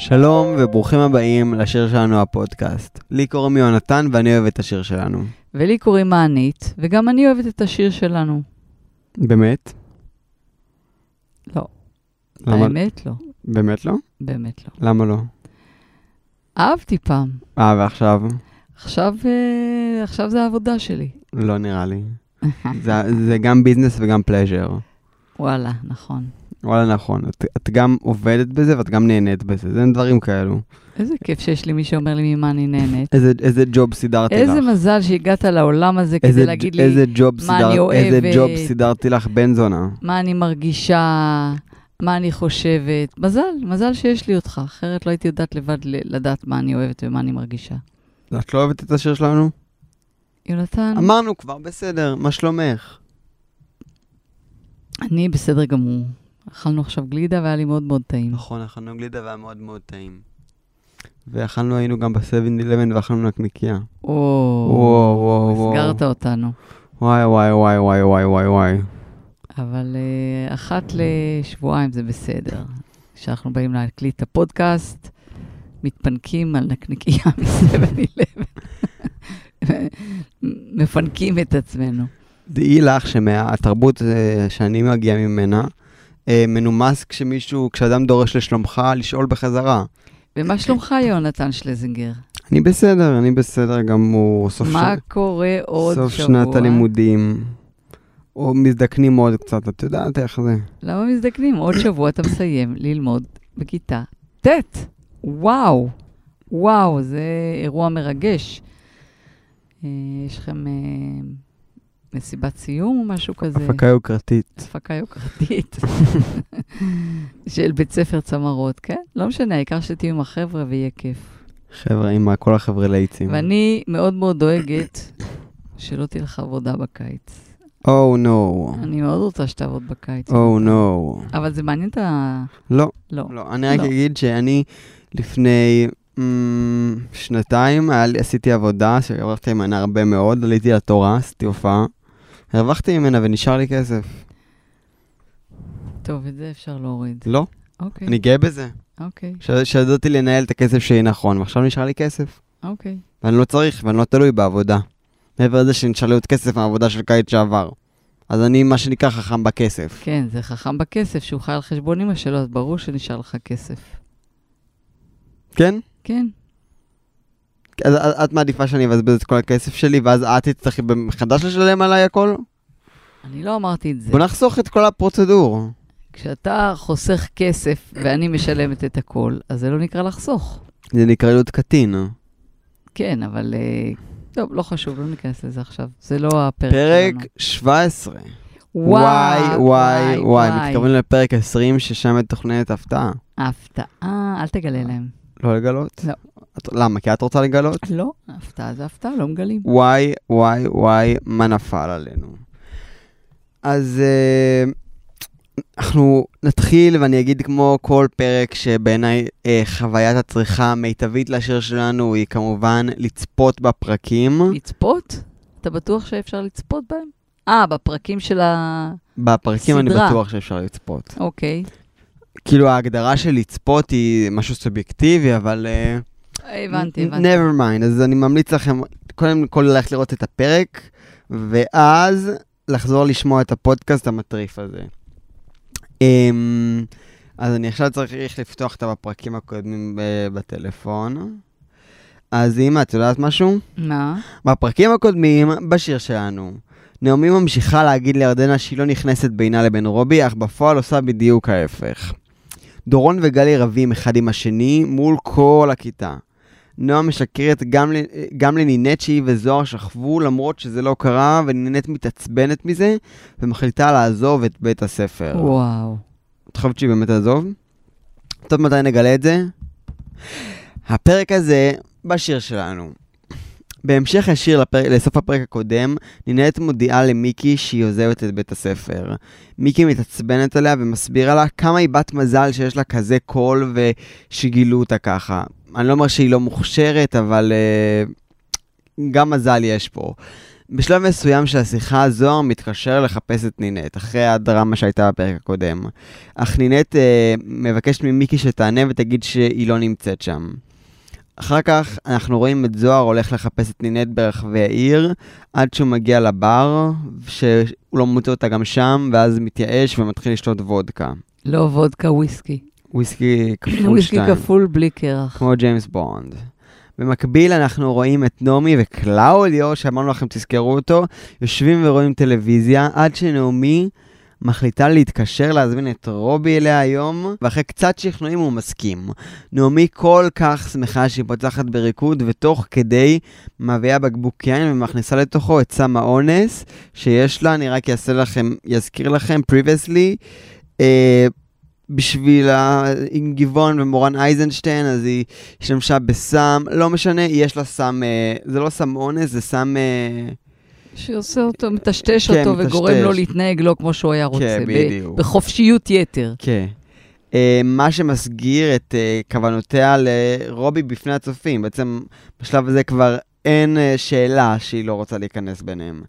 שלום וברוכים הבאים לשיר שלנו הפודקאסט. לי קוראים יונתן ואני אוהב את השיר שלנו. ולי קוראים מענית, וגם אני אוהבת את השיר שלנו. באמת? לא. למה- האמת לא. באמת לא? באמת לא. למה לא? אהבתי פעם. אה, ועכשיו? עכשיו, אה, עכשיו זה העבודה שלי. לא נראה לי. זה, זה גם ביזנס וגם פלז'ר. וואלה, נכון. וואלה, נכון. את, את גם עובדת בזה ואת גם נהנית בזה. זה דברים כאלו. איזה כיף שיש לי מי שאומר לי ממה אני נהנית. איזה, איזה ג'וב סידרתי לך. איזה מזל שהגעת לעולם הזה איזה, כדי להגיד לי איזה ג'וב מה אני סידר, איזה אוהבת. ג'וב סידרתי לך, בן זונה. מה אני מרגישה, מה אני חושבת. מזל, מזל שיש לי אותך, אחרת לא הייתי יודעת לבד לדעת מה אני אוהבת ומה אני מרגישה. את לא אוהבת את השיר שלנו? יונתן, אמרנו כבר, בסדר, מה שלומך? אני בסדר גמור. אכלנו עכשיו גלידה והיה לי מאוד מאוד טעים. נכון, אכלנו גלידה והיה מאוד מאוד טעים. ואכלנו, היינו גם ב-7-11 ואכלנו נקניקייה. או, וואו, וואו, וואו. הסגרת אותנו. וואי, וואי, וואי, וואי, וואי, וואי, וואי. אבל uh, אחת לשבועיים זה בסדר. כשאנחנו באים להקליט את הפודקאסט, מתפנקים על נקניקייה מ-7-11. מפנקים את עצמנו. דעי לך שמהתרבות אה, שאני מגיע ממנה, מנומס כשמישהו, כשאדם דורש לשלומך, לשאול בחזרה. ומה שלומך, יונתן שלזינגר? אני בסדר, אני בסדר גמור. סוף, מה ש... קורה עוד סוף שבוע? שנת הלימודים. או מזדקנים עוד קצת, את יודעת איך זה. למה מזדקנים? עוד שבוע אתה מסיים ללמוד בכיתה ט'. וואו, וואו, זה אירוע מרגש. אה, יש לכם אה, מסיבת סיום או משהו כזה? הפקה יוקרתית. הפקה יוקרתית של בית ספר צמרות, כן? לא משנה, העיקר שתהיו עם החבר'ה ויהיה כיף. חבר'ה, עם כל החבר'ה להיטים. ואני מאוד מאוד דואגת שלא תהיה לך עבודה בקיץ. או נו. אני מאוד רוצה שתעבוד בקיץ. או נו. אבל זה מעניין את ה... לא, לא. לא. אני רק לא. אגיד שאני לפני mm, שנתיים היה עשיתי עבודה שהרווחתי ממנה הרבה מאוד, עליתי לתורה, עשיתי הופעה. הרווחתי ממנה ונשאר לי כסף. טוב, את זה אפשר להוריד. לא, אוקיי, אני גאה בזה. אוקיי, שידעתי לנהל את הכסף שלי נכון, ועכשיו נשאר לי כסף. אוקיי. ואני לא צריך, ואני לא תלוי בעבודה. מעבר לזה שנשאר לי עוד כסף מהעבודה של קיץ שעבר. אז אני, מה שנקרא, חכם בכסף. כן, זה חכם בכסף שהוא חי על חשבון אמא שלו, אז ברור שנשאר לך כסף. כן? כן. אז את- את מעדיפה שאני אבזבז את כל הכסף שלי, ואז את תצטרכי מחדש לשלם עליי הכל? אני לא אמרתי את זה. בוא נחסוך את כל הפרוצדור. כשאתה חוסך כסף ואני משלמת את הכל, אז זה לא נקרא לחסוך. זה נקרא להיות קטין. כן, אבל... אה, טוב, לא חשוב, לא ניכנס לזה עכשיו. זה לא הפרק פרק שלנו. 17. וואי, וואי, וואי. מתקרבים לפרק 20, ששם מתוכננת הפתעה. הפתעה, אל תגלה להם. לא לגלות? לא. את- למה? כי את רוצה לגלות? לא, הפתעה זה הפתעה, לא מגלים. וואי, וואי, וואי, מה נפל עלינו. אז אה, אנחנו נתחיל, ואני אגיד כמו כל פרק, שבעיניי אה, חוויית הצריכה המיטבית לשיר שלנו היא כמובן לצפות בפרקים. לצפות? אתה בטוח שאפשר לצפות בהם? אה, בפרקים של ה... בפרקים אני. בטוח שאפשר לצפות. אוקיי. כאילו ההגדרה של לצפות היא משהו סובייקטיבי, אבל... אה, הבנתי, הבנתי. never mind, אז אני ממליץ לכם קודם כל ללכת לראות את הפרק, ואז לחזור לשמוע את הפודקאסט המטריף הזה. אמ, אז אני עכשיו צריך לפתוח את הפרקים הקודמים בטלפון. אז אמא, את יודעת משהו? מה? בפרקים הקודמים, בשיר שלנו, נעמי ממשיכה להגיד לירדנה שהיא לא נכנסת בינה לבין רובי, אך בפועל עושה בדיוק ההפך. דורון וגלי רבים אחד עם השני מול כל הכיתה. נועה משקרת גם, גם לנינט שהיא וזוהר שכבו למרות שזה לא קרה, ונינט מתעצבנת מזה, ומחליטה לעזוב את בית הספר. וואו. את חושבת שהיא באמת תעזוב? יודעת מתי נגלה את זה? הפרק הזה בשיר שלנו. בהמשך ישיר לפרק, לסוף הפרק הקודם, נינט מודיעה למיקי שהיא עוזבת את בית הספר. מיקי מתעצבנת עליה ומסבירה לה כמה היא בת מזל שיש לה כזה קול ושגילו אותה ככה. אני לא אומר שהיא לא מוכשרת, אבל uh, גם מזל יש פה. בשלב מסוים של השיחה, זוהר מתקשר לחפש את נינט, אחרי הדרמה שהייתה בפרק הקודם. אך נינט אה, מבקשת ממיקי שתענה ותגיד שהיא לא נמצאת שם. אחר כך אנחנו רואים את זוהר הולך לחפש את נינט ברחבי העיר, עד שהוא מגיע לבר, שהוא לא מוצא אותה גם שם, ואז מתייאש ומתחיל לשתות וודקה. לא וודקה, וויסקי. וויסקי כפול וויסקי שתיים. כפול בלי קרח. כמו ג'יימס בונד. במקביל אנחנו רואים את נעמי וקלאודיו, שאמרנו לכם תזכרו אותו, יושבים ורואים טלוויזיה, עד שנעמי מחליטה להתקשר להזמין את רובי אליה היום, ואחרי קצת שכנועים הוא מסכים. נעמי כל כך שמחה שהיא פותחת בריקוד, ותוך כדי מביאה בקבוק יין ומכניסה לתוכו את סם האונס שיש לה, אני רק אעשה לכם, אזכיר לכם, previously, אה, בשביל ה... עם גבעון ומורן אייזנשטיין, אז היא השתמשה בסם, לא משנה, יש לה סם, אה, זה לא סם אונס, זה סם... אה, שעושה אותו, מטשטש כן, אותו וגורם מטשטש. לו להתנהג לא כמו שהוא היה רוצה. כן, בדיוק. בחופשיות יתר. כן. אה, מה שמסגיר את אה, כוונותיה לרובי בפני הצופים. בעצם בשלב הזה כבר אין אה, שאלה שהיא לא רוצה להיכנס ביניהם.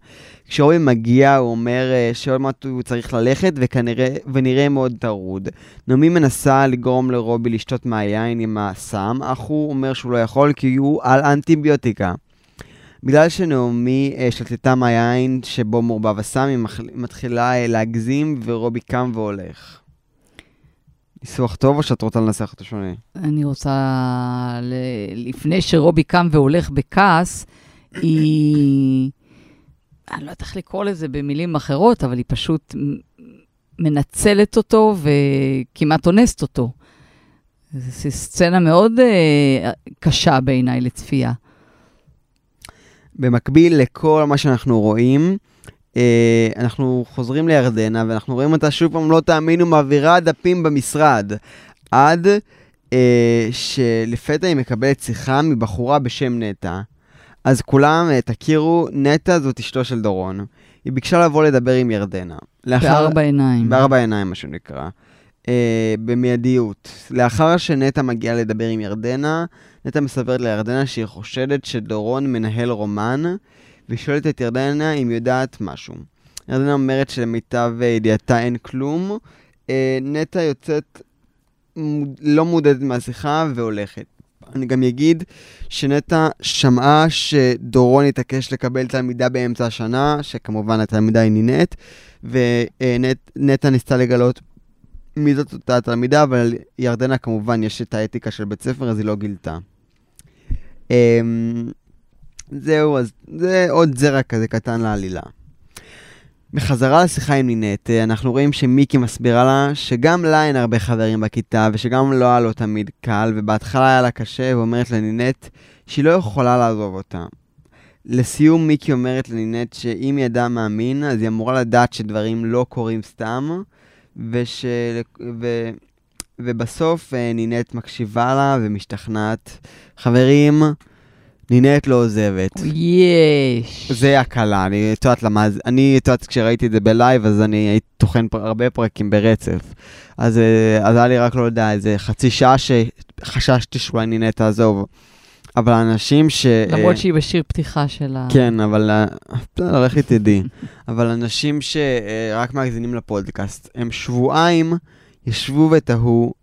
כשרובי מגיע, הוא אומר אה, שעוד מעט הוא צריך ללכת וכנראה, ונראה מאוד טרוד. נעמי מנסה לגרום לרובי לשתות מהיין עם הסם, אך הוא אומר שהוא לא יכול כי הוא על אנטיביוטיקה. בגלל שנעמי אה, שתתה מהיין שבו מעורבב הסם, היא מתחילה אה, להגזים ורובי קם והולך. ניסוח טוב או שאת רוצה לנסח אותו שונה? אני רוצה, ל- לפני שרובי קם והולך בכעס, היא... אני לא יודעת איך לקרוא לזה במילים אחרות, אבל היא פשוט מנצלת אותו וכמעט אונסת אותו. זו סצנה מאוד uh, קשה בעיניי לצפייה. במקביל לכל מה שאנחנו רואים, אה, אנחנו חוזרים לירדנה ואנחנו רואים אותה שוב פעם, לא תאמינו, מעבירה דפים במשרד. עד אה, שלפתע היא מקבלת שיחה מבחורה בשם נטע. אז כולם, אה, תכירו, נטע זאת אשתו של דורון. היא ביקשה לבוא לדבר עם ירדנה. לאחר- בארבע עיניים. בארבע עיניים, מה שנקרא. אה, במיידיות. לאחר שנטע מגיעה לדבר עם ירדנה, נטע מספרת לירדנה שהיא חושדת שדורון מנהל רומן, והיא שואלת את ירדנה אם יודעת משהו. ירדנה אומרת שלמיטב ידיעתה אין כלום. אה, נטע יוצאת לא מודדת מהשיחה והולכת. אני גם אגיד שנטע שמעה שדורון התעקש לקבל תלמידה באמצע השנה, שכמובן התלמידה היא נינט, ונטע ניסתה לגלות מי זאת אותה התלמידה, אבל ירדנה כמובן יש את האתיקה של בית ספר, אז היא לא גילתה. אמ, זהו, אז זה עוד זרע כזה קטן לעלילה. בחזרה לשיחה עם נינט, אה, אנחנו רואים שמיקי מסבירה לה שגם לה אין הרבה חברים בכיתה, ושגם לא היה לו תמיד קל, ובהתחלה היה לה קשה, ואומרת לנינט שהיא לא יכולה לעזוב אותה. לסיום, מיקי אומרת לנינט שאם היא אדם מאמין, אז היא אמורה לדעת שדברים לא קורים סתם, וש... ו... ובסוף אה, נינט מקשיבה לה ומשתכנעת. חברים, נינט לא עוזבת. יש. זה הקלה, אני, את יודעת למה, אני, את יודעת, כשראיתי את זה בלייב, אז אני הייתי טוחן פר, הרבה פרקים ברצף. אז, אה, אז היה לי רק, לא יודע, איזה חצי שעה שחששתי שאולי נינט תעזוב. אבל אנשים ש... למרות שהיא בשיר פתיחה של ה... כן, אבל... אה, בסדר, לכי תדעי. אבל אנשים שרק מאזינים לפודקאסט, הם שבועיים ישבו ותהו,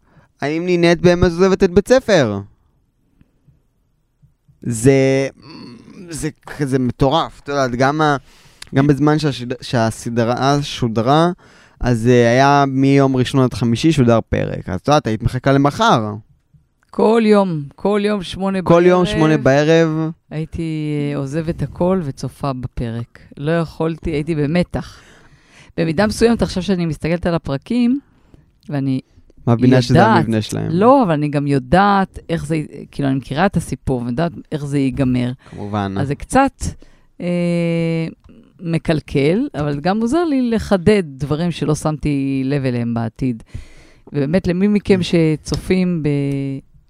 האם נינט באמת עוזבת את בית ספר? זה... זה כזה מטורף, את יודעת, גם, ה, גם בזמן שהשד, שהסדרה שודרה, אז אה, היה מיום ראשון עד חמישי שודר פרק. אז את יודעת, היית מחכה למחר. כל יום, כל יום שמונה בערב. כל יום שמונה בערב. הייתי אה, עוזבת הכל וצופה בפרק. לא יכולתי, הייתי במתח. במידה מסוימת, עכשיו שאני מסתכלת על הפרקים, ואני מבינה שזה יודעת. המבנה שלהם. לא, אבל אני גם יודעת איך זה, כאילו, אני מכירה את הסיפור, ואני יודעת איך זה ייגמר. כמובן. אז זה קצת אה, מקלקל, אבל גם עוזר לי לחדד דברים שלא שמתי לב אליהם בעתיד. ובאמת, למי מכם שצופים ב,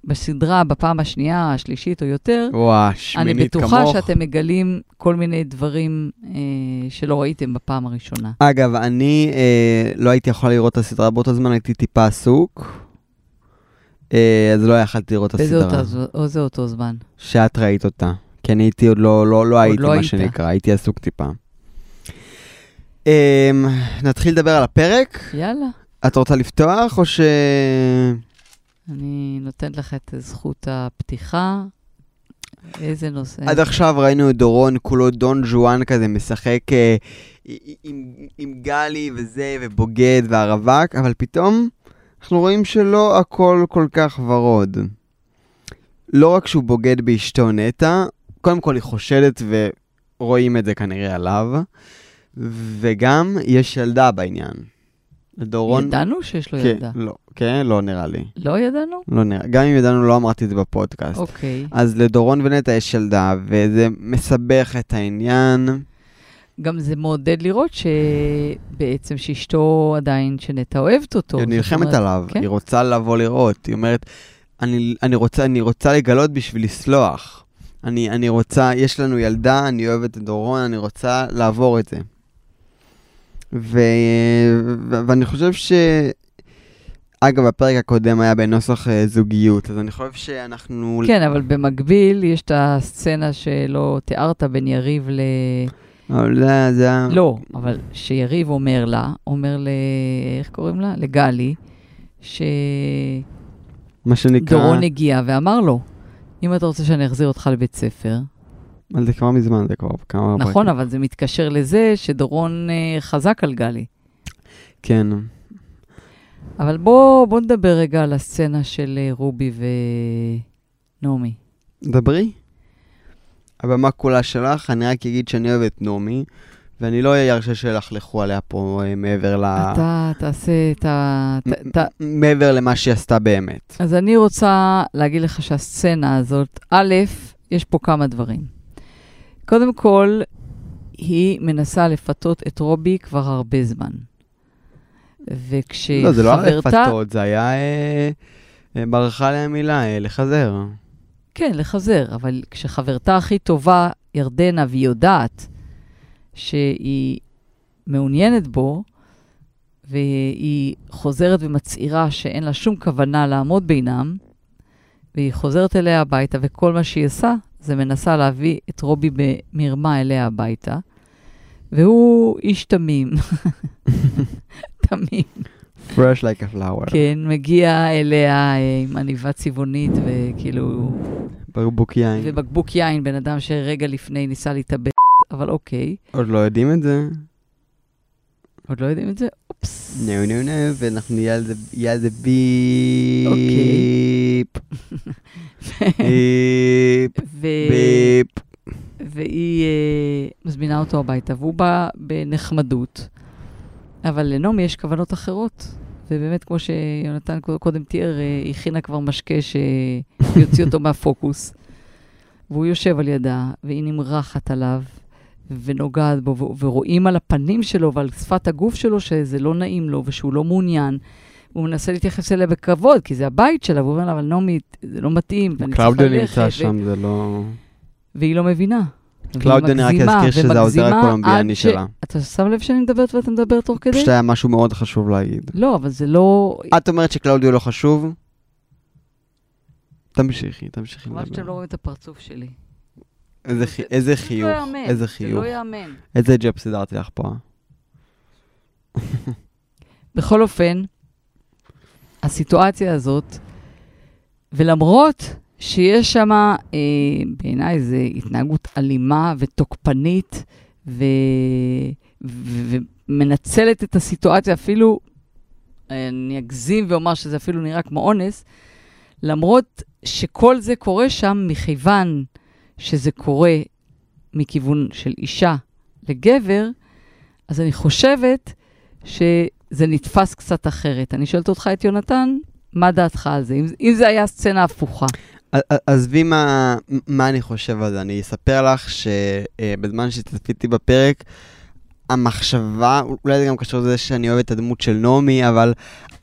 בסדרה בפעם השנייה, השלישית או יותר, וואה, אני שמינית כמוך. בטוחה שאתם מגלים כל מיני דברים אה, שלא ראיתם בפעם הראשונה. אגב, אני אה, לא הייתי יכול לראות את הסדרה באותו זמן, הייתי טיפה עסוק. אה, אז לא יכלתי לראות את באיזה הסדרה. אותו, או זה אותו זמן? שאת ראית אותה, כי אני הייתי עוד לא, לא, לא הייתי, לא מה היית. שנקרא, הייתי עסוק טיפה. אמ, נתחיל לדבר על הפרק? יאללה. את רוצה לפתוח, או ש... אני נותנת לך את זכות הפתיחה. איזה נושא? עד עכשיו ראינו את דורון כולו דון ז'ואן כזה משחק אה, עם, עם גלי וזה, ובוגד והרווק, אבל פתאום אנחנו רואים שלא הכל כל כך ורוד. לא רק שהוא בוגד באשתו נטע, קודם כל היא חושדת ורואים את זה כנראה עליו, וגם יש ילדה בעניין. דורון... ידענו שיש לו כן, ילדה. לא, כן, לא נראה לי. לא ידענו? לא נראה. גם אם ידענו, לא אמרתי את זה בפודקאסט. אוקיי. אז לדורון ונטע יש ילדה, וזה מסבך את העניין. גם זה מעודד לראות שבעצם שאשתו עדיין, שנטע אוהבת אותו. היא נלחמת אומרת, עליו, כן. היא רוצה לבוא לראות, היא אומרת, אני, אני, רוצה, אני רוצה לגלות בשביל לסלוח. אני, אני רוצה, יש לנו ילדה, אני אוהבת את דורון, אני רוצה לעבור את זה. ו, ו, ואני חושב ש... אגב, הפרק הקודם היה בנוסח אה, זוגיות, אז אני חושב שאנחנו... כן, אבל במקביל יש את הסצנה שלא תיארת בין יריב ל... אבל זה, זה היה... לא, אבל שיריב אומר לה, אומר ל... איך קוראים לה? לגלי, שדורון מה שנקרא... הגיע ואמר לו, אם אתה רוצה שאני אחזיר אותך לבית ספר, אבל זה כבר מזמן, זה כבר כמה... נכון, פרקים. אבל זה מתקשר לזה שדורון אה, חזק על גלי. כן. אבל בוא, בוא נדבר רגע על הסצנה של אה, רובי ונעמי. דברי. הבמה כולה שלך, אני רק אגיד שאני אוהב את נעמי, ואני לא ארשה שלכלכו עליה פה אה, מעבר ל... אתה תעשה את ה... ת- מעבר למה שהיא עשתה באמת. אז אני רוצה להגיד לך שהסצנה הזאת, א', יש פה כמה דברים. קודם כל, היא מנסה לפתות את רובי כבר הרבה זמן. וכשחברתה... לא, זה לא היה לפתות, זה היה... אה, אה, ברחה להם מילה, אה, לחזר. כן, לחזר, אבל כשחברתה הכי טובה, ירדנה, והיא יודעת שהיא מעוניינת בו, והיא חוזרת ומצהירה שאין לה שום כוונה לעמוד בינם, והיא חוזרת אליה הביתה, וכל מה שהיא עושה זה מנסה להביא את רובי במרמה אליה הביתה, והוא איש תמים. תמים. fresh like a flower. כן, מגיע אליה אה, עם עניבה צבעונית, וכאילו... בקבוק יין. ובקבוק יין, בן אדם שרגע לפני ניסה להתאבד, אבל אוקיי. עוד לא יודעים את זה. עוד לא יודעים את זה? אופס. נו נו נו, ואנחנו נהיה על זה, יהיה על זה ביפ. אוקיי. ביפ. ו... ביפ. והיא אה, מזמינה אותו הביתה, והוא בא בנחמדות, אבל לנעמי יש כוונות אחרות. ובאמת, כמו שיונתן קודם תיאר, אה, היא הכינה כבר משקה שיוציא אותו מהפוקוס. והוא יושב על ידה, והיא נמרחת עליו, ונוגעת בו, ורואים על הפנים שלו ועל שפת הגוף שלו שזה לא נעים לו ושהוא לא מעוניין. הוא מנסה להתייחס אליה בכבוד, כי זה הבית שלה, והוא אומר לה, אבל נעמי, זה לא מתאים, ואני צריכה ללכת. נמצא ו- שם, זה לא... והיא לא מבינה. אני רק מגזימה, אזכיר שזה העוזר הקולומביאני ש- שלה. אתה שם לב שאני מדברת ואתה מדבר תוך כדי? פשוט היה משהו מאוד חשוב להגיד. לא, אבל זה לא... את אומרת שקלאודיו לא חשוב? תמשיכי, תמשיכי חבל שאתם לא לדבר. רואים את הפרצוף שלי. איזה חי- איזה חיוך, זה לא איזה זה חיוך. לא יאמן. איזה ג'וב סידרתי לך פה. אה? בכל אופן, הסיטואציה הזאת, ולמרות שיש שם, אה, בעיניי, איזו התנהגות אלימה ותוקפנית, ו... ו... ומנצלת את הסיטואציה, אפילו, אה, אני אגזים ואומר שזה אפילו נראה כמו אונס, למרות שכל זה קורה שם מכיוון שזה קורה מכיוון של אישה לגבר, אז אני חושבת שזה נתפס קצת אחרת. אני שואלת אותך, את יונתן, מה דעתך על זה? אם, אם זה היה סצנה הפוכה. עזבי מה, מה אני חושב על זה, אני אספר לך שבזמן שצפיתי בפרק, המחשבה, אולי זה גם קשור לזה שאני אוהב את הדמות של נעמי, אבל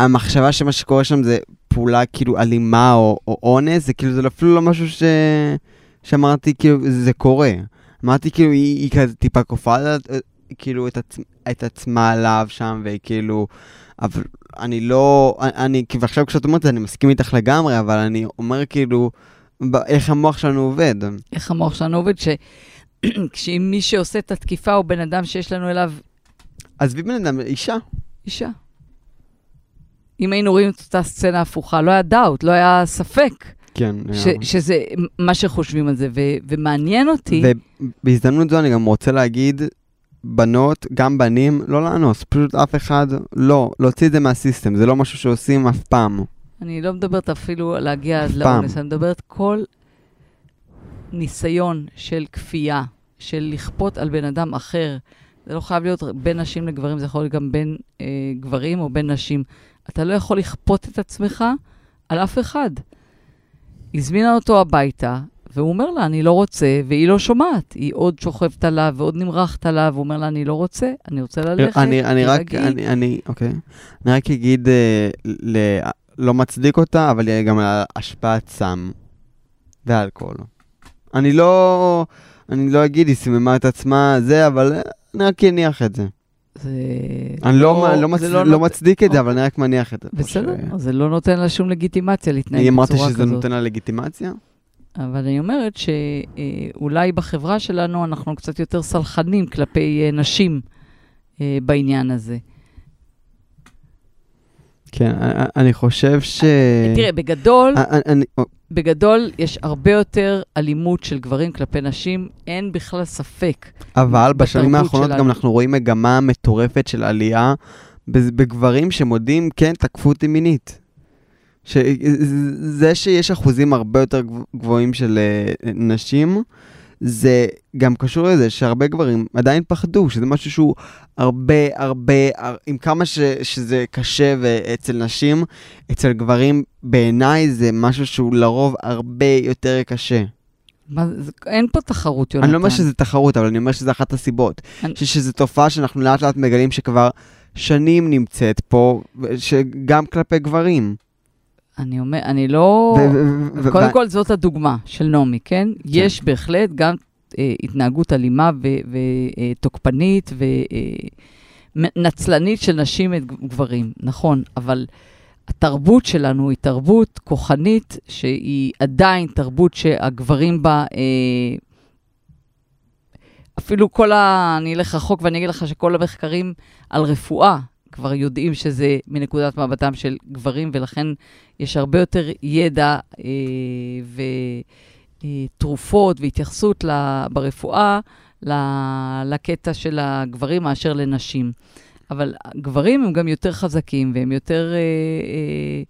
המחשבה שמה שקורה שם זה פעולה כאילו אלימה או, או אונס, זה כאילו זה אפילו לא משהו ש... שאמרתי כאילו זה קורה. אמרתי כאילו היא, היא כזה טיפה כופה כאילו את, עצ... את עצמה עליו שם, והיא כאילו... אבל אני לא... אני, כי ועכשיו כשאת אומרת את זה אני מסכים איתך לגמרי, אבל אני אומר כאילו... ב- איך המוח שלנו עובד. איך המוח שלנו עובד, ש... כשאם מי שעושה את התקיפה הוא בן אדם שיש לנו אליו עזבי בן אדם, אישה. אישה. אם היינו רואים את אותה סצנה הפוכה, לא היה דאוט, לא היה ספק כן. ש, שזה מה שחושבים על זה. ו, ומעניין אותי, ובהזדמנות זו אני גם רוצה להגיד, בנות, גם בנים, לא לאנוס, פשוט אף אחד, לא, להוציא את זה מהסיסטם, זה לא משהו שעושים אף פעם. אני לא מדברת אפילו להגיע עד. לאונס, אני מדברת כל ניסיון של כפייה, של לכפות על בן אדם אחר. זה לא חייב להיות בין נשים לגברים, זה יכול להיות גם בין אה, גברים או בין נשים. אתה לא יכול לכפות את עצמך על אף אחד. הזמינה אותו הביתה, והוא אומר לה, אני לא רוצה, והיא לא שומעת. היא עוד שוכבת עליו ועוד נמרחת עליו, הוא אומר לה, אני לא רוצה, אני רוצה ללכת. אני, אני רק, תירגעי." אני, אני, אוקיי. אני רק אגיד, אה, ל, לא מצדיק אותה, אבל גם על השפעת סם ואלכוהול. אני לא, אני לא אגיד, היא סיממה את עצמה, זה, אבל אה, אני רק אניח את זה. זה... אני לא, לא, מצ... זה לא, נות- מצדיק את זה, אוקיי. אבל אני רק מניח את זה. בסדר, ש- זה לא נותן לה שום לגיטימציה להתנהג אני בצורה אמרתי כזאת. שזה נותן לה לגיטימציה? אבל אני אומרת שאולי בחברה שלנו אנחנו קצת יותר סלחנים כלפי אה, נשים אה, בעניין הזה. כן, אני- חושב ש... תראה, בגדול, אה, אני- בגדול יש הרבה יותר אלימות של גברים כלפי נשים, אין בכלל ספק. אבל בשנים האחרונות. גם אנחנו רואים מגמה מטורפת של עלייה בגברים שמודים, כן, תקפו אותי מינית. ש- זה שיש אחוזים הרבה יותר גב- גבוהים של אה, נשים, זה גם קשור לזה שהרבה גברים עדיין פחדו, שזה משהו שהוא הרבה, הרבה, הר- עם כמה ש, שזה קשה אצל נשים, אצל גברים, בעיניי זה משהו שהוא לרוב הרבה יותר קשה. מה, זה, אין פה תחרות, יונתן. אני לא אומר שזה תחרות, אבל אני אומר שזה אחת הסיבות. אני- אני... שזו תופעה שאנחנו לאט לאט מגלים שכבר שנים נמצאת פה, שגם כלפי גברים. אני אומר, אני לא... קודם כל, זאת הדוגמה של נעמי, כן? יש בהחלט גם אה, התנהגות אלימה ותוקפנית ונצלנית של נשים את גברים, נכון, אבל התרבות שלנו היא תרבות כוחנית, שהיא עדיין תרבות שהגברים בה... אה, אפילו כל ה... אני אלך רחוק ואני אגיד לך שכל המחקרים על רפואה כבר יודעים שזה מנקודת מבטם של גברים, ולכן יש הרבה יותר ידע אה, ותרופות והתייחסות ל- ברפואה ל- לקטע של הגברים מאשר לנשים. אבל גברים הם גם יותר חזקים והם יותר, אה, אה,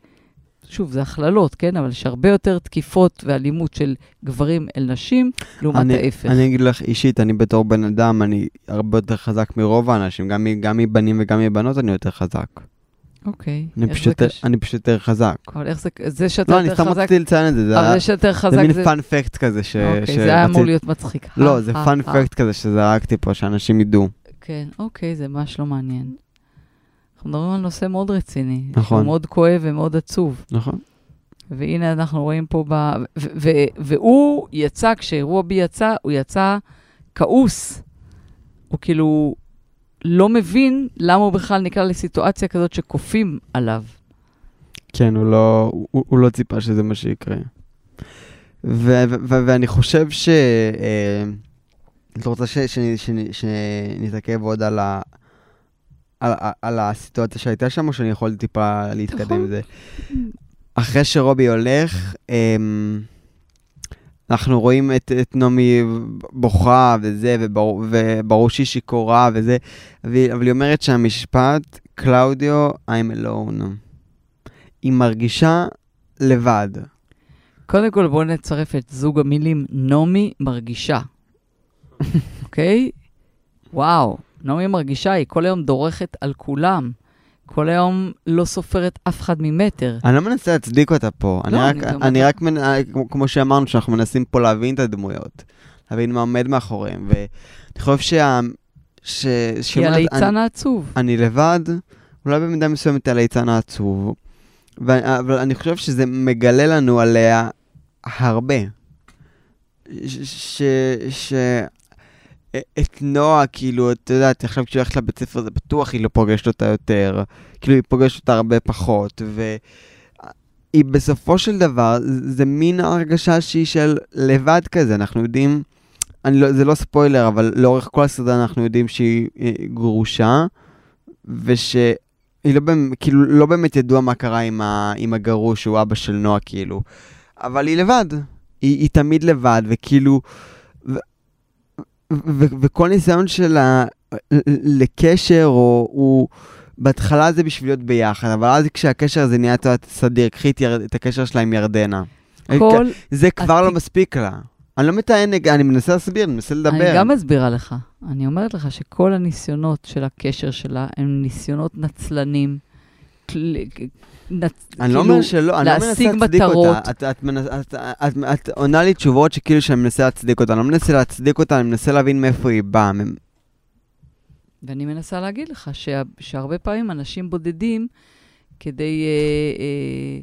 שוב, זה הכללות, כן? אבל יש הרבה יותר תקיפות ואלימות של גברים אל נשים, לעומת אני, ההפך. אני אגיד לך אישית, אני בתור בן אדם, אני הרבה יותר חזק מרוב האנשים, גם, גם מבנים וגם מבנות אני יותר חזק. אוקיי. אני פשוט, קשה? אני פשוט יותר חזק. אבל איך זה, זה שאתה לא, אני יותר סתם חזק, רציתי לציין את זה, זה היה- זה זה מין זה... פאנ פקט כזה ש... אוקיי, ש- זה היה אמור להיות מצחיק. לא, אה, זה אה, פאנ אה. פקט כזה שזרקתי פה, שאנשים ידעו. כן, אוקיי, זה ממש לא מעניין. אנחנו מדברים על נושא מאוד רציני. נכון. מאוד כואב ומאוד עצוב. נכון. והנה אנחנו רואים פה ב... והוא יצא, כשאירוע בי יצא, הוא יצא כעוס. הוא כאילו לא מבין למה הוא בכלל נקלע לסיטואציה כזאת שכופים עליו. כן, הוא לא, הוא, הוא לא ציפה שזה מה שיקרה. ו- ו- ו- ואני חושב ש... אה, את רוצה ש- ש- ש- שנתעכב עוד על, ה- על, על, הסיטואציה שהייתה שם, או שאני יכול טיפה להתקדם. עם זה? אחרי שרובי הולך, אמ, אנחנו רואים את, את נעמי בוכה וזה, וברור, וברור שהיא שיכורה וזה, אבל אבל היא אומרת שהמשפט, קלאודיו, I'm alone. היא מרגישה לבד. קודם כל, בואו נצרף את זוג המילים נעמי מרגישה, אוקיי? וואו, נעמי מרגישה, היא כל היום דורכת על כולם. כל היום לא סופרת אף אחד ממטר. אני לא מנסה להצדיק אותה פה, אני לא, רק, אני אני רק מנ... כמו- כמו שאמרנו, שאנחנו מנסים פה להבין את הדמויות, להבין מה עומד מאחוריהם, ואני חושב שה... ש... שאומרת, הליצן העצוב. אני לבד, אולי במידה מסוימת הליצן העצוב, ו- אבל אני חושב שזה מגלה לנו עליה הרבה. ש... ש... ש... את נועה, כאילו, את יודעת, עכשיו כשהיא הולכת לבית ספר, זה בטוח היא לא פוגשת אותה יותר. כאילו, היא פוגשת אותה הרבה פחות, והיא היא בסופו של דבר, זה מין הרגשה שהיא של לבד כזה, אנחנו יודעים, אני לא, זה לא ספוילר, אבל לאורך כל הסרטון אנחנו יודעים שהיא אה, גרושה, ושהיא לא, כאילו, לא באמת ידוע מה קרה עם, ה, עם הגרוש, שהוא אבא של נועה, כאילו. אבל היא לבד, היא, היא תמיד לבד, וכאילו, ו, ו, ו, וכל ניסיון שלה לקשר, או, הוא... בהתחלה זה בשביל להיות ביחד, אבל אז כשהקשר הזה נהיה סדיר, קחי את, הקשר שלה עם ירדנה. כל... זה כבר לא מספיק לה. אני לא מטען, אני מנסה להסביר, אני מנסה לדבר. אני גם מסבירה לך. אני אומרת לך שכל הניסיונות של הקשר שלה הם ניסיונות נצלנים. אני לא כאילו, אומר שלא, אני לא מנסה להצדיק. אותה. את, עונה לי תשובות שכאילו שאני מנסה להצדיק אותה. אני לא מנסה להצדיק אותה, אני מנסה להבין מאיפה היא באה. ואני מנסה להגיד לך שה, שהרבה פעמים אנשים בודדים, כדי... אה, אה,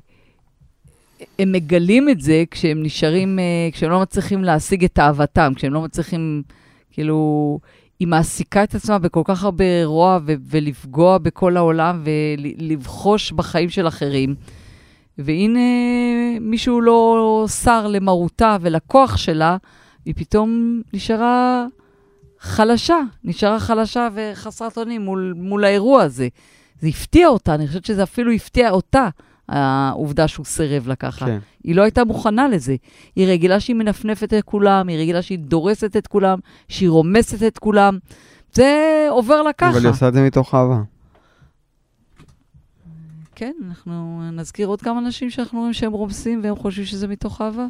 הם מגלים את זה כשהם נשארים, אה, כשהם לא מצליחים להשיג את אהבתם, כשהם לא מצליחים, כאילו, היא מעסיקה את עצמה בכל כך הרבה רוע ו- ולפגוע בכל העולם ולבחוש בחיים של אחרים. והנה מישהו לא שר למרותה ולכוח שלה, היא פתאום נשארה חלשה, נשארה חלשה וחסרת אונים מול, מול האירוע הזה. זה הפתיע אותה, אני חושבת שזה אפילו הפתיע אותה, העובדה שהוא סירב לה ככה. כן. היא לא הייתה מוכנה לזה. היא רגילה שהיא מנפנפת את כולם, היא רגילה שהיא דורסת את כולם, שהיא רומסת את כולם. זה עובר לה ככה. אבל היא עושה את זה מתוך אהבה. כן, אנחנו נזכיר עוד כמה אנשים שאנחנו רואים שהם רומסים והם חושבים שזה מתוך אהבה,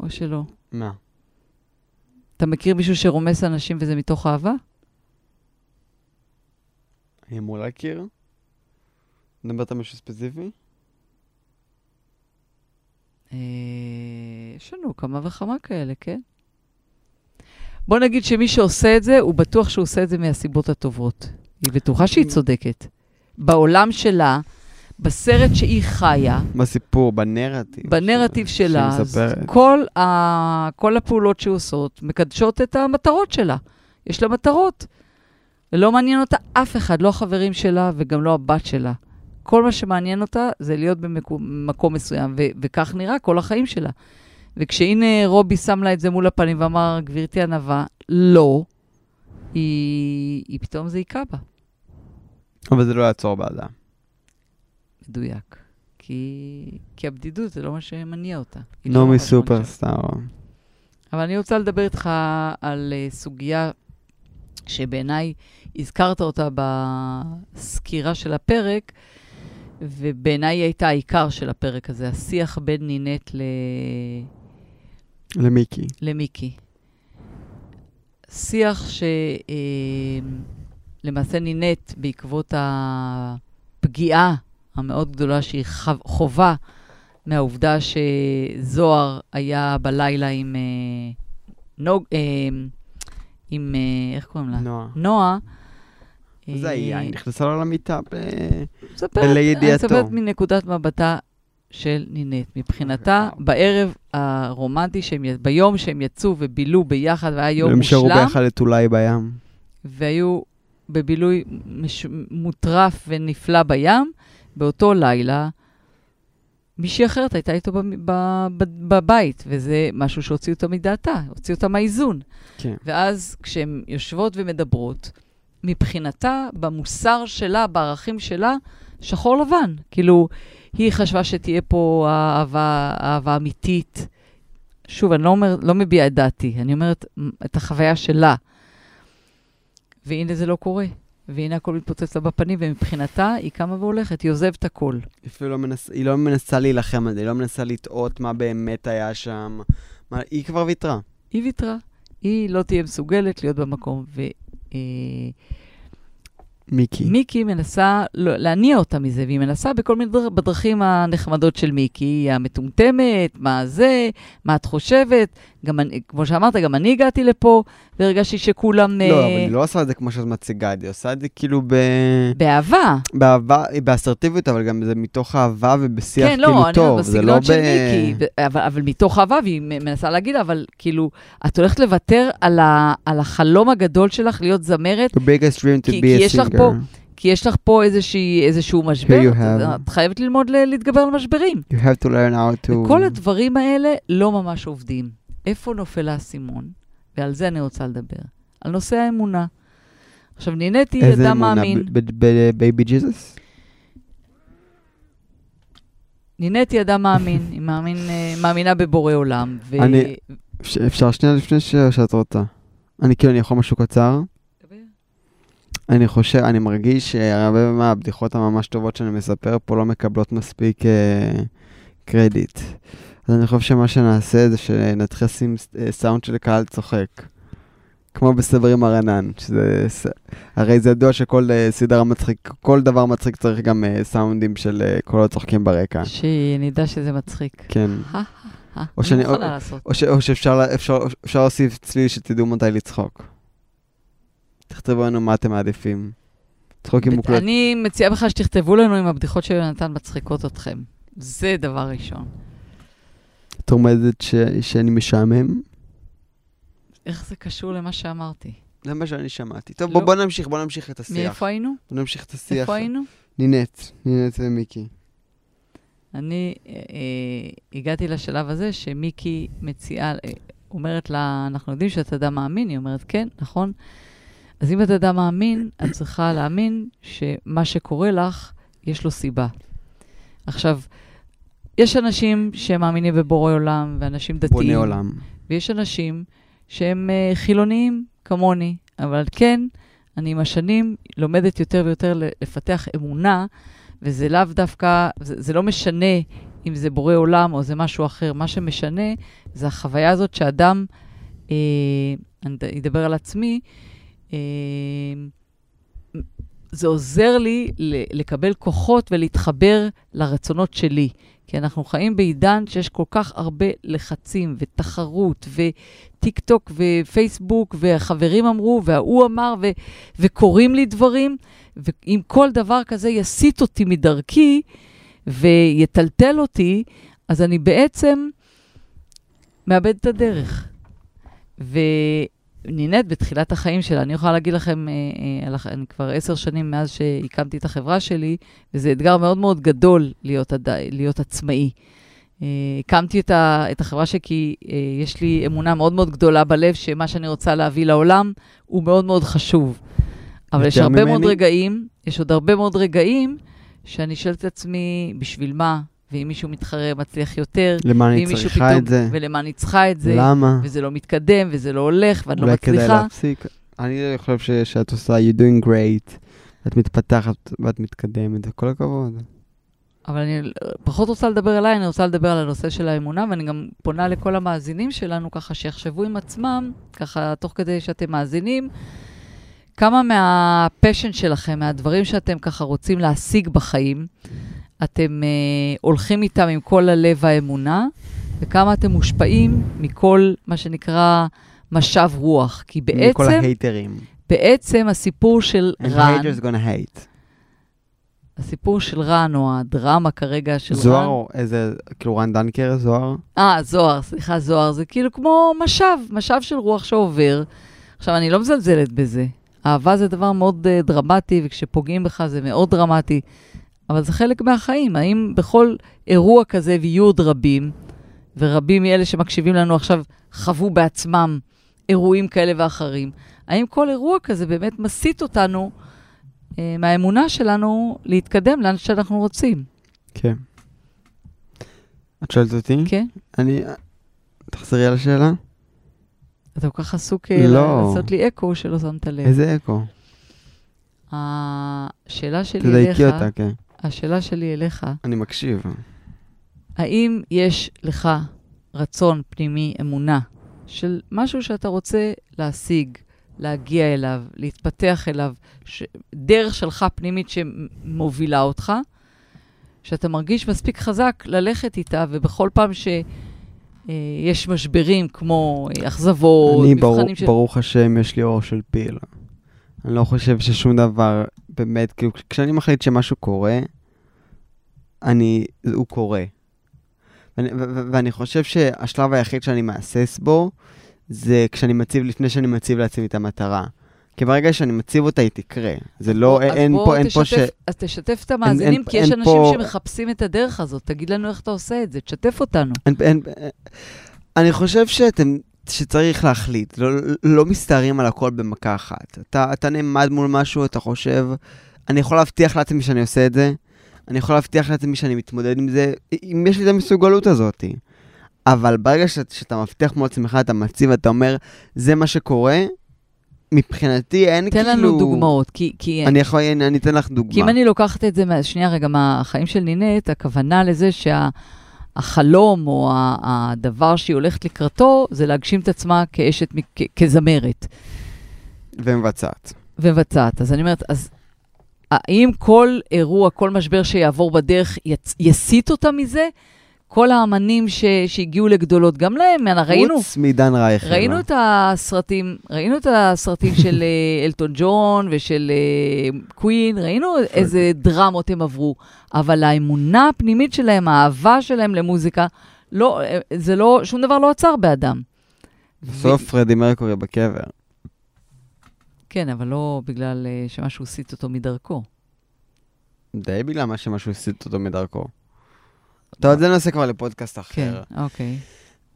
או שלא? מה? אתה מכיר מישהו שרומס אנשים וזה מתוך אהבה? אני אמור להכיר? מדברת על משהו ספציפי? אה, יש לנו כמה וכמה כאלה, כן? בוא נגיד שמי שעושה את זה, הוא בטוח שהוא עושה את זה מהסיבות הטובות. היא בטוחה שהיא צודקת. בעולם שלה, בסרט שהיא חיה, בסיפור, בנרטיב. בנרטיב ש- שלה, שהיא אז מספרת. כל, ה... כל הפעולות שהיא עושות מקדשות את המטרות שלה. יש לה מטרות. ולא מעניין אותה אף אחד, לא החברים שלה וגם לא הבת שלה. כל מה שמעניין אותה זה להיות במקום מסוים, ו- וכך נראה כל החיים שלה. וכשהנה רובי שם לה את זה מול הפנים ואמר, גברתי ענווה, לא, היא, היא פתאום זה היכה בה. אבל זה לא יעצור בעדה. מדויק. כי, כי הבדידות זה לא מה שמניע אותה. לא נעמי מרגישה. סופרסטאר. אבל אני רוצה לדבר איתך על uh, סוגיה שבעיניי הזכרת אותה בסקירה של הפרק, ובעיניי היא הייתה העיקר של הפרק הזה, השיח בין נינט ל... למיקי. למיקי. שיח שלמעשה נינט בעקבות הפגיעה המאוד גדולה שהיא חו- חובה מהעובדה שזוהר היה בלילה עם אה, נוג... אה, עם... אה, איך קוראים לה? נועה. נועה. זה אה, היה, היא נכנסה לו למיטה ב... מספרת- אני לידיעתו. מספרת מנקודת מבטה של נינט. מבחינתה, וואו. בערב הרומנטי, שהם, ביום שהם יצאו ובילו ביחד, והיה יום הם שרו מושלם, ביחד את אולי בים. והיו בבילוי מש... מוטרף ונפלא בים, באותו לילה, מישהי אחרת הייתה איתו בבית, וזה משהו שהוציא אותה מדעתה, הוציא אותה מהאיזון. כן. ואז כשהן יושבות ומדברות, מבחינתה, במוסר שלה, בערכים שלה, שחור לבן. כאילו, היא חשבה שתהיה פה אהבה, אהבה אמיתית. שוב, אני לא, אומר, לא מביעה את דעתי, אני אומרת את החוויה שלה. והנה זה לא קורה. והנה הכל מתפוצץ לה בפנים, ומבחינתה היא קמה והולכת, היא עוזבת הכל. אפילו לא מנסה, היא לא מנסה להילחם על זה, היא לא מנסה לטעות מה באמת היה שם. מה, היא כבר ויתרה. היא ויתרה. היא לא תהיה מסוגלת להיות במקום. ו... מיקי. מיקי מנסה לא- להניע אותה מזה, והיא מנסה בכל מיני דר... בדרכים הנחמדות של מיקי, היא המטומטמת, מה זה, מה את חושבת. גם אני, כמו שאמרת, גם אני הגעתי לפה, והרגשתי שכולם... לא, אה, אבל היא לא עושה את זה כמו שאת מציגה את זה, היא עושה את זה כאילו ב... באהבה. באהבה, באסרטיביות, אבל גם זה מתוך אהבה ובשיח כן, לא, כאילו אני טוב, זה לא בסגנון ב... של מיקי, ב- אבל, אבל מתוך אהבה, והיא מנסה להגיד, אבל כאילו, את הולכת לוותר על, ה, על החלום הגדול שלך להיות זמרת, The biggest dream to כי- be כי a יש לך singer. פה- כי יש לך פה איזושהי, איזשהו משבר, have. את חייבת ללמוד ל- להתגבר על משברים. You have to learn how to... וכל הדברים האלה לא ממש עובדים. איפה נופל האסימון? ועל זה אני רוצה לדבר. על נושא האמונה. עכשיו, נהניתי אדם? מאמין. בבייבי ג'יזוס? נהניתי אדם מאמין, היא מאמין, אה, מאמינה בבורא עולם. ו... אני- אפשר שנייה לפני שאת רוצה. אני כאילו, אני יכול משהו קצר? אני חושב, אני מרגיש שהרבה מהבדיחות הממש טובות שאני מספר פה לא מקבלות מספיק אה, קרדיט. אז אני חושב שמה שנעשה זה שנתחיל לשים אה, סאונד של קהל צוחק. כמו בסבר עם הרנן, שזה... הרי זה ידוע שכל אה, סדרה מצחיק, כל דבר מצחיק צריך גם אה, סאונדים של אה, קולות צוחקים ברקע. שנדע שזה מצחיק. כן. או שאני- לעשות. או, ש, או שאפשר לה- אפשר, אפשר להוסיף צליל שתדעו מתי לצחוק. תכתבו לנו מה אתם מעדיפים. צחוק עם מוקלט. אני מציעה בכלל שתכתבו לנו אם הבדיחות של יונתן מצחיקות אתכם. זה דבר ראשון. את רומזת ש, שאני משעמם? איך זה קשור למה שאמרתי? זה מה שאני שמעתי. טוב, לא. בוא, בוא נמשיך, בוא נמשיך את השיח. מאיפה היינו? בוא נמשיך את השיח. איפה היינו? נינת, נינת ומיקי. אני אה, אה, הגעתי לשלב הזה שמיקי מציעה, אה, אומרת לה, אנחנו יודעים שאת אדם מאמין, היא אומרת, כן, נכון. אז אם את אדם מאמין, את צריכה להאמין שמה שקורה לך, יש לו סיבה. עכשיו, יש אנשים שמאמינים בבורא עולם, ואנשים דתיים. בונה עולם. ויש אנשים שהם uh, חילוניים כמוני, אבל כן, אני עם השנים לומדת יותר ויותר לפתח אמונה, וזה לאו דווקא, זה, זה לא משנה אם זה בורא עולם או זה משהו אחר, מה שמשנה זה החוויה הזאת שאדם, אה, אני אד- אדבר על עצמי, זה עוזר לי לקבל כוחות ולהתחבר לרצונות שלי. כי אנחנו חיים בעידן שיש כל כך הרבה לחצים ותחרות וטיק טוק ופייסבוק והחברים אמרו וההוא אמר ו- וקורים לי דברים, ואם כל דבר כזה יסיט אותי מדרכי ויטלטל אותי, אז אני בעצם מאבד את הדרך. ונינט בתחילת החיים שלה, אני יכולה להגיד לכם, אה, אה, אני כבר עשר שנים מאז שהקמתי את החברה שלי, וזה אתגר מאוד מאוד גדול להיות, עד... להיות עצמאי. אה, הקמתי את, ה... את החברה שלי כי יש לי אמונה מאוד מאוד גדולה בלב שמה שאני רוצה להביא לעולם הוא מאוד מאוד חשוב. אבל יש הרבה מאוד ממני? רגעים, יש עוד הרבה מאוד רגעים שאני שואלת את עצמי, בשביל מה? ואם מישהו מתחרה מצליח יותר, למה אני צריכה פתאום, את זה? ולמה אני צריכה את זה, למה? וזה לא מתקדם, וזה לא הולך, ואני לא אולי כדאי מצליחה. להפסיק. אני חושב ש- שאת עושה, you're doing great. את מתפתחת ואת מתקדמת, וכל הכבוד. אבל אני פחות רוצה לדבר עליי, אני רוצה לדבר על הנושא של האמונה, ואני גם פונה לכל המאזינים שלנו, ככה שיחשבו עם עצמם, ככה תוך כדי שאתם מאזינים, כמה מהפשן שלכם, מהדברים שאתם ככה רוצים להשיג בחיים, אתם אה, הולכים איתם עם כל הלב והאמונה, וכמה אתם מושפעים מכל מה שנקרא משב רוח. כי מכל בעצם, ההייטרים. בעצם הסיפור של And רן, haters gonna hate. הסיפור של רן, או הדרמה כרגע של רן, זוהר, איזה, כאילו רן דנקר, זוהר? אה, זוהר, סליחה, זוהר, זה כאילו כמו משב, משב של רוח שעובר. עכשיו, אני לא מזלזלת בזה. אהבה זה דבר מאוד uh, דרמטי, וכשפוגעים בך זה מאוד דרמטי, אבל זה חלק מהחיים. האם בכל אירוע כזה, ויהיו עוד רבים, ורבים מאלה שמקשיבים לנו עכשיו חוו בעצמם אירועים כאלה ואחרים, האם כל אירוע כזה באמת מסיט אותנו uh, מהאמונה שלנו להתקדם לאן שאנחנו רוצים? כן. את שואלת אותי? כן? אני... תחזרי על השאלה. אתה כל כך עסוק אה, לא. לעשות לי אקו שלא שמת לב. איזה אקו? השאלה שלי אליך, תדייקי אותה, כן. השאלה שלי אליך, אני מקשיב. האם יש לך רצון פנימי, אמונה, של משהו שאתה רוצה להשיג, להגיע אליו, להתפתח אליו, ש... דרך שלך פנימית שמובילה אותך, שאתה מרגיש מספיק חזק ללכת איתה, ובכל פעם שיש משברים כמו אה, אכזבות, אני, מבחנים של... ברוך השם, יש לי אור של פיל. אני לא חושב ששום דבר, באמת, כאילו, כשאני מחליט שמשהו קורה, אני, הוא קורה. ואני, ו- ו- ואני חושב שהשלב היחיד שאני מהסס בו, זה כשאני מציב, לפני שאני מציב לעצמי את המטרה. כי ברגע שאני מציב אותה, היא תקרה. זה לא, אז אין בוא פה, אין פה ש... תשתף- אז תשתף את המאזינים, אין- כי יש אין אנשים פה- שמחפשים את הדרך הזאת. תגיד לנו איך אתה עושה את זה, תשתף אותנו. אין, אין, אני חושב שאתם, שצריך להחליט, לא, לא מסתערים על הכל במכה אחת. אתה, אתה נעמד מול משהו, אתה חושב, אני יכול להבטיח לעצמי שאני עושה את זה, אני יכול להבטיח לעצמי שאני מתמודד עם זה, אם יש לי את המסוגלות הזאת. אבל ברגע שאתה, שאתה מבטיח מול עצמך, אתה מציב, אתה אומר, זה מה שקורה, מבחינתי אין תן כאילו... לנו דוגמאות, כי... כי אני יכול, אני, אני אתן לך דוגמה. כי אם אני לוקחת את זה, שנייה רגע, מהחיים של נינט, הכוונה לזה שהחלום או הדבר שהיא הולכת לקראתו, זה להגשים את עצמה כאשת, כ- כזמרת ומבצעת. ומבצעת. אז אני אומרת, אז האם כל אירוע, כל משבר שיעבור בדרך, יצ- יסיט אותה מזה? כל האמנים ש- שהגיעו לגדולות, גם להם, ראינו. חוץ מדן רייכל. ראינו את הסרטים, ראינו את הסרטים של אה, אלטון ג'ון ושל אה, קווין, ראינו איזה דרמות הם עברו, אבל האמונה הפנימית שלהם, האהבה שלהם למוזיקה, לא, אה, זה לא, שום דבר לא עצר באדם. בסוף פרדי מרקורי בקבר. כן, אבל לא בגלל שמשהו הסיט אותו מדרכו. די בגלל מה שמשהו הסיט אותו מדרכו. טוב, זה נעשה כבר לפודקאסט כן, אחר. אוקיי.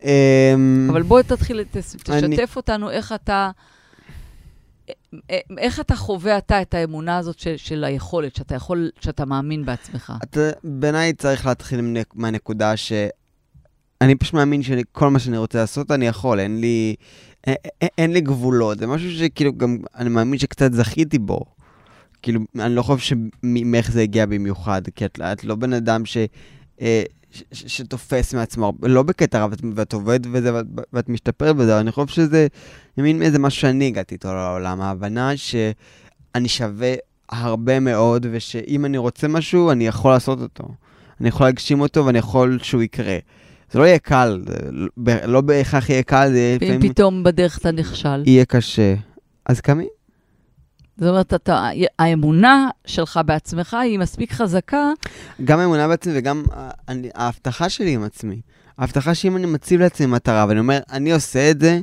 אמ, אבל בוא תתחיל, תשתף אותנו איך אתה... איך אתה חווה אתה את האמונה הזאת של, של היכולת, שאתה יכול, שאתה מאמין בעצמך? אתה- בעיניי צריך להתחיל מהנקודה ש... אני פשוט מאמין שכל מה שאני רוצה לעשות, אני יכול, אין לי, אין, אין לי גבולות. זה משהו שכאילו גם, אני מאמין שקצת זכיתי בו. כאילו, אני לא חושב שמאיך זה הגיע במיוחד, כי את, את לא בן אדם ש, ש, ש, שתופס מעצמו, לא בקטע רע, ואת, ואת עובד וזה, ואת, ואת משתפרת בזה, אבל אני חושב שזה מין איזה משהו שאני הגעתי איתו לעולם, ההבנה שאני שווה הרבה מאוד, ושאם אני רוצה משהו, אני יכול לעשות אותו. אני יכול להגשים אותו ואני יכול שהוא יקרה. זה לא יהיה קל, לא- לא בהכרח יהיה קל, זה יהיה ואם פתאום בדרך אתה נכשל? יהיה קשה. אז קמי. זאת אומרת, אתה, האמונה שלך בעצמך היא מספיק חזקה, גם האמונה בעצמי וגם ה- אני- ההבטחה שלי עם עצמי. ההבטחה שאם אני מציב לעצמי מטרה ואני אומר, אני עושה את זה,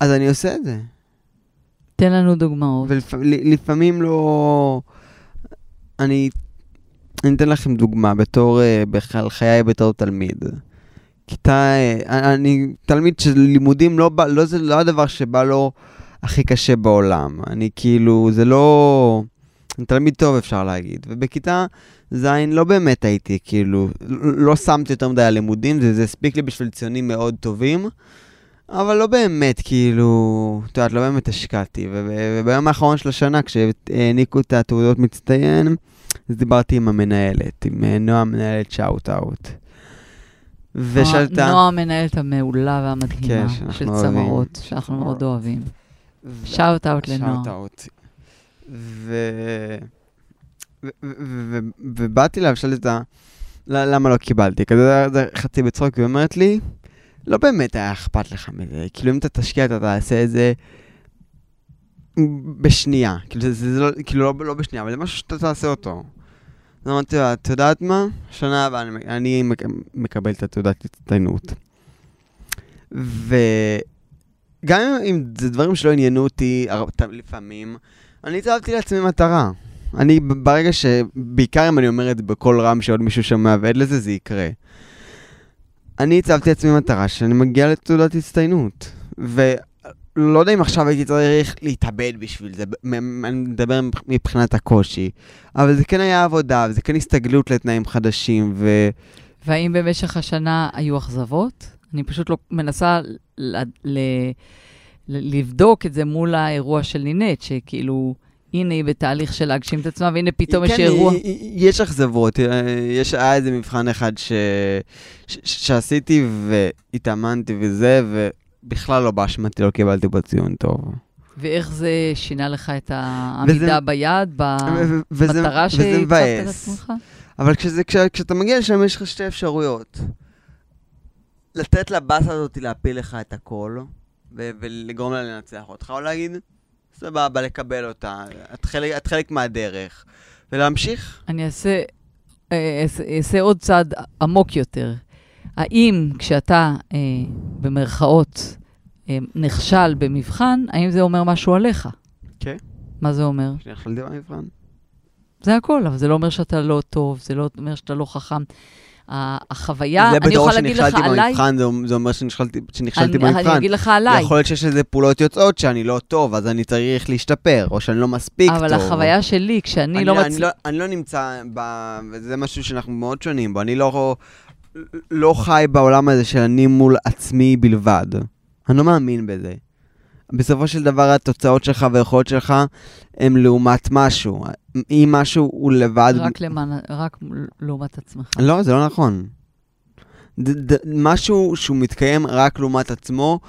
אז אני עושה את זה. תן לנו דוגמאות. ולפעמים לא... אני... אני אתן לכם דוגמה, בתור, אה, בכלל חיי בתור תלמיד. כיתה, אה, אני תלמיד שלימודים לא בא, לא, זה לא הדבר שבא לו הכי קשה בעולם. אני כאילו, זה לא... אני תלמיד טוב אפשר להגיד. ובכיתה ז' לא באמת הייתי, כאילו, לא שמתי יותר מדי על לימודים, זה זה הספיק לי בשביל ציונים מאוד טובים. אבל לא באמת, כאילו, את יודעת, לא באמת השקעתי. וביום האחרון של השנה, כשהעניקו את התעודות מצטיין, אז דיברתי עם המנהלת, עם אה, נועה מנהלת שאוט אאוט. ושאלתה... נועה המנהלת המעולה והמדהימה כן, של. צמרות, שאנחנו מאוד. אוהבים. שאוט אאוט לנועה. שאוט אאוט. ובאתי אליו, שאלתי אותה, "ל- למה לא קיבלתי? כזה זה חצי בצחוק, היא אומרת לי, לא באמת היה אכפת לך מזה, כאילו אם אתה תשקיע, אתה תעשה את זה בשנייה. כאילו זה, זה, זה לא, כאילו לא, לא בשנייה, אבל זה משהו שאתה תעשה אותו. אז אמרתי לה, את יודעת מה? שנה הבאה אני, אני מק- מקבל את התעודת הצטיינות. אם, אם זה דברים שלא עניינו אותי לפעמים, אני הצבתי לעצמי מטרה. אני, ברגע ש... בעיקר אם אני אומר את זה בקול רם שעוד מישהו שומע ועד לזה, זה יקרה. אני הצבתי לעצמי מטרה שאני מגיע לתעודת הצטיינות. ולא יודע אם עכשיו הייתי צריך להתאבד בשביל זה, אני מדבר מבחינת הקושי, אבל זה כן היה עבודה, וזה כן הסתגלות לתנאים חדשים, ו... והאם במשך השנה היו אכזבות? אני פשוט לא מנסה ל- לבדוק את זה מול האירוע של נינט, שכאילו, הנה היא בתהליך של להגשים את עצמה, והנה פתאום יש כן, אירוע. היא- היא- יש אכזבות, אה, יש, היה איזה מבחן אחד ש, ש, שעשיתי והתאמנתי וזה, ובכלל לא באשמתי, לא קיבלתי בו ציון טוב. ואיך זה שינה לך את העמידה וזה- וזה- במטרה שהצבת מבאס. לעצמך? אבל כשזה, כש, כשאתה מגיע לשם יש לך שתי אפשרויות. לתת לבאסה הזאת להפיל לך את הכל, ו- ולגרום לה לנצח אותך, או להגיד, סבבה, לקבל אותה, את חלק, את חלק מהדרך, ולהמשיך. אני אעשה, אה, אעשה- אעשה עוד צעד עמוק יותר. האם כשאתה, אה, במרכאות, אה, נכשל במבחן, האם זה אומר משהו עליך? כן. מה זה אומר? שנכשלתי במבחן. זה הכל, אבל זה לא אומר שאתה לא טוב, זה לא אומר שאתה לא חכם. החוויה, אני יכולה להגיד לך שנכשלתי עליי, במבחן, זה אומר- זה אומר שנכשלתי שנכשלתי אני, אני במבחן. אגיד לך עליי, יכול להיות שיש איזה פעולות יוצאות שאני לא טוב, אז אני צריך להשתפר, או שאני לא מספיק אבל טוב. החוויה שלי, כשאני אני לא אני מצליח... לא, אני לא נמצא ב... וזה משהו שאנחנו מאוד שונים בו. אני לא, לא חי בעולם הזה של אני מול עצמי בלבד. אני לא מאמין בזה. בסופו של דבר התוצאות שלך והיכולות שלך הם לעומת משהו. אם משהו הוא לבד... רק למען, רק לעומת עצמך. לא, זה לא נכון. ד, ד, משהו שהוא מתקיים רק לעומת עצמו,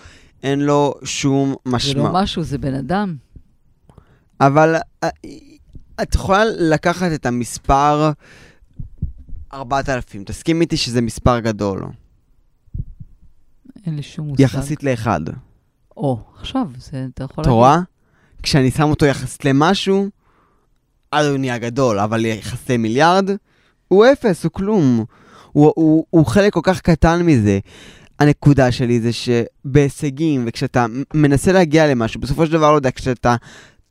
אין לו שום זה לא משמעות. משהו, זה בן אדם. אבל אה, את יכולה לקחת את המספר 4,000, תסכים איתי שזה מספר גדול, אין לי שום מושג. יחסית לאחד. או, עכשיו, זה, אתה יכול את רואה? כשאני שם אותו יחסית למשהו, אז הוא נהיה גדול, אבל יחסית למיליארד, הוא אפס, הוא כלום. הוא, הוא, הוא חלק כל כך קטן מזה. הנקודה שלי זה שבהישגים, וכשאתה מנסה להגיע למשהו, בסופו של דבר, לא יודע, כשאתה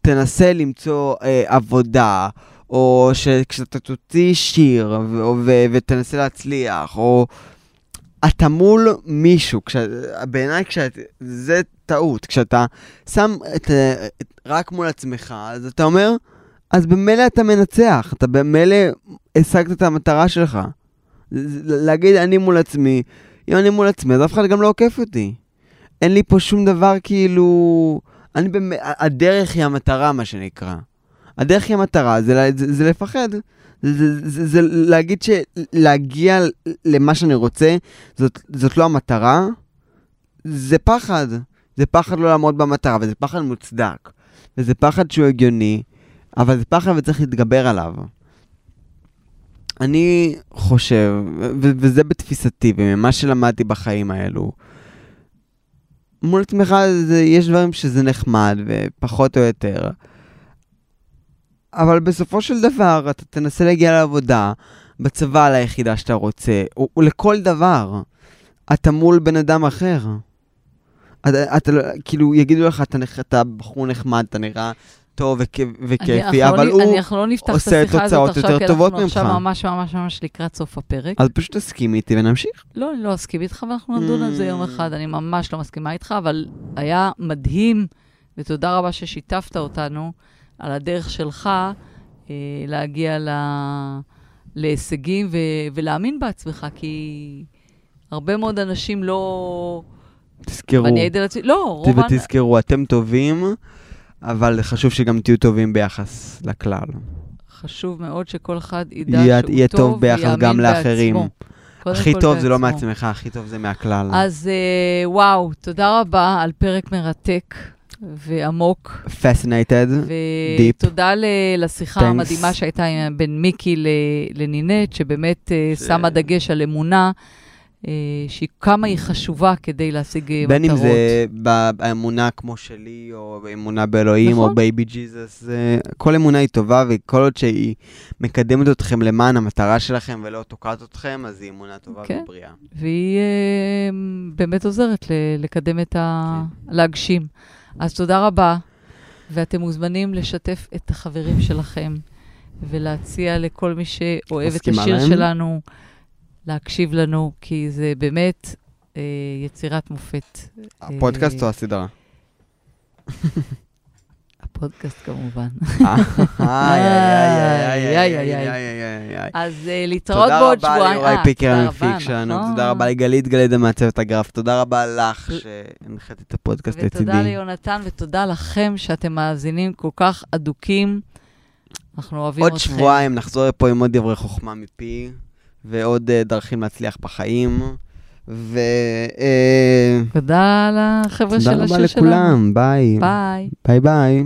תנסה למצוא אה, עבודה, או שכשאתה תוציא שיר ו- ו- ותנסה להצליח, או אתה מול מישהו, כש... בעיניי כשאת... זה טעות. כשאתה שם את, אה, את, רק מול עצמך, אז אתה אומר, אז במילא אתה מנצח, אתה במילא השגת את המטרה שלך. להגיד אני מול עצמי, אם אני מול עצמי, אז אף אחד גם לא עוקף אותי. אין לי פה שום דבר כאילו... אני באמת... הדרך היא המטרה, מה שנקרא. הדרך היא המטרה, זה, זה, זה לפחד. זה, זה, זה, זה להגיד שלהגיע למה שאני רוצה, זאת, זאת לא המטרה, זה פחד. זה פחד לא לעמוד במטרה, וזה פחד מוצדק. וזה פחד שהוא הגיוני, אבל זה פחד וצריך להתגבר עליו. אני חושב, ו- וזה בתפיסתי, וממה שלמדתי בחיים האלו, מול עצמך זה, יש דברים שזה נחמד, ופחות או יותר. אבל בסופו של דבר, אתה תנסה להגיע לעבודה, בצבא ליחידה שאתה רוצה, או, או לכל דבר. אתה מול בן אדם אחר. אתה, אתה לא- כאילו, יגידו לך, אתה, אתה בחור נחמד, אתה נראה טוב וכ- וכיפי, אני- אבל לא, הוא... אנחנו לא את עושה הזאת תוצאות יותר טובות אנחנו עכשיו ממך. ממש ממש ממש לקראת סוף הפרק. אז פשוט תסכים איתי ונמשיך. לא, אני לא אסכים איתך, ואנחנו נדון על זה יום Mm. אחד. אני ממש לא מסכימה איתך, אבל היה מדהים, ותודה רבה ששיתפת אותנו על הדרך שלך אה, להגיע ל... להישגים ו... ולהאמין בעצמך, כי הרבה מאוד אנשים לא... תזכרו, אעיד על עצמי, לא. האנ- ותזכרו, אתם טובים, אבל חשוב שגם תהיו טובים ביחס לכלל. חשוב מאוד שכל אחד ידע יהיה- שהוא יהיה טוב, טוב ביחס גם לאחרים. בעצמו. הכי טוב זה לא בעצמו. מעצמך, הכי טוב זה מהכלל. אז אה, וואו, תודה רבה על פרק מרתק ועמוק. Fascinated. Deep. ותודה ל- לשיחה Thanks. המדהימה שהייתה בין מיקי ל- לנינט, שבאמת אה, ש- שמה דגש על אמונה, שהיא כמה היא חשובה כדי להשיג אה, בין אם מטרות. זה באמונה כמו שלי, או באמונה באלוהים, נכון. או baby Jesus, כל אמונה היא טובה, וכל עוד שהיא מקדמת אתכם למען המטרה שלכם ולא תוקעת אתכם, אז היא אמונה טובה כן. ובריאה. והיא אה, באמת עוזרת לקדם את ה... כן. להגשים. אז תודה רבה, ואתם מוזמנים לשתף את החברים שלכם, ולהציע לכל מי שאוהב את השיר להם? שלנו, להקשיב לנו, כי זה באמת אה, יצירת מופת. הפודקאסט אה, או הסדרה? הפודקאסט כמובן. אז להתראות בעוד שבועיים. תודה רבה ליוראי פיקר המפיק שלנו, תודה רבה לגלית גלידה מעצבת הגרף, תודה רבה לך שהנחית את הפודקאסט לצידי. ותודה ליונתן ותודה לכם שאתם מאזינים כל כך אדוקים. אנחנו אוהבים אתכם. עוד שבועיים נחזור לפה עם עוד דברי חוכמה מפי. ועוד אה, דרכים להצליח בחיים. ו... אה, תודה לחבר'ה תודה של רבה השיר שלנו. לכולם, ביי. ביי. ביי ביי.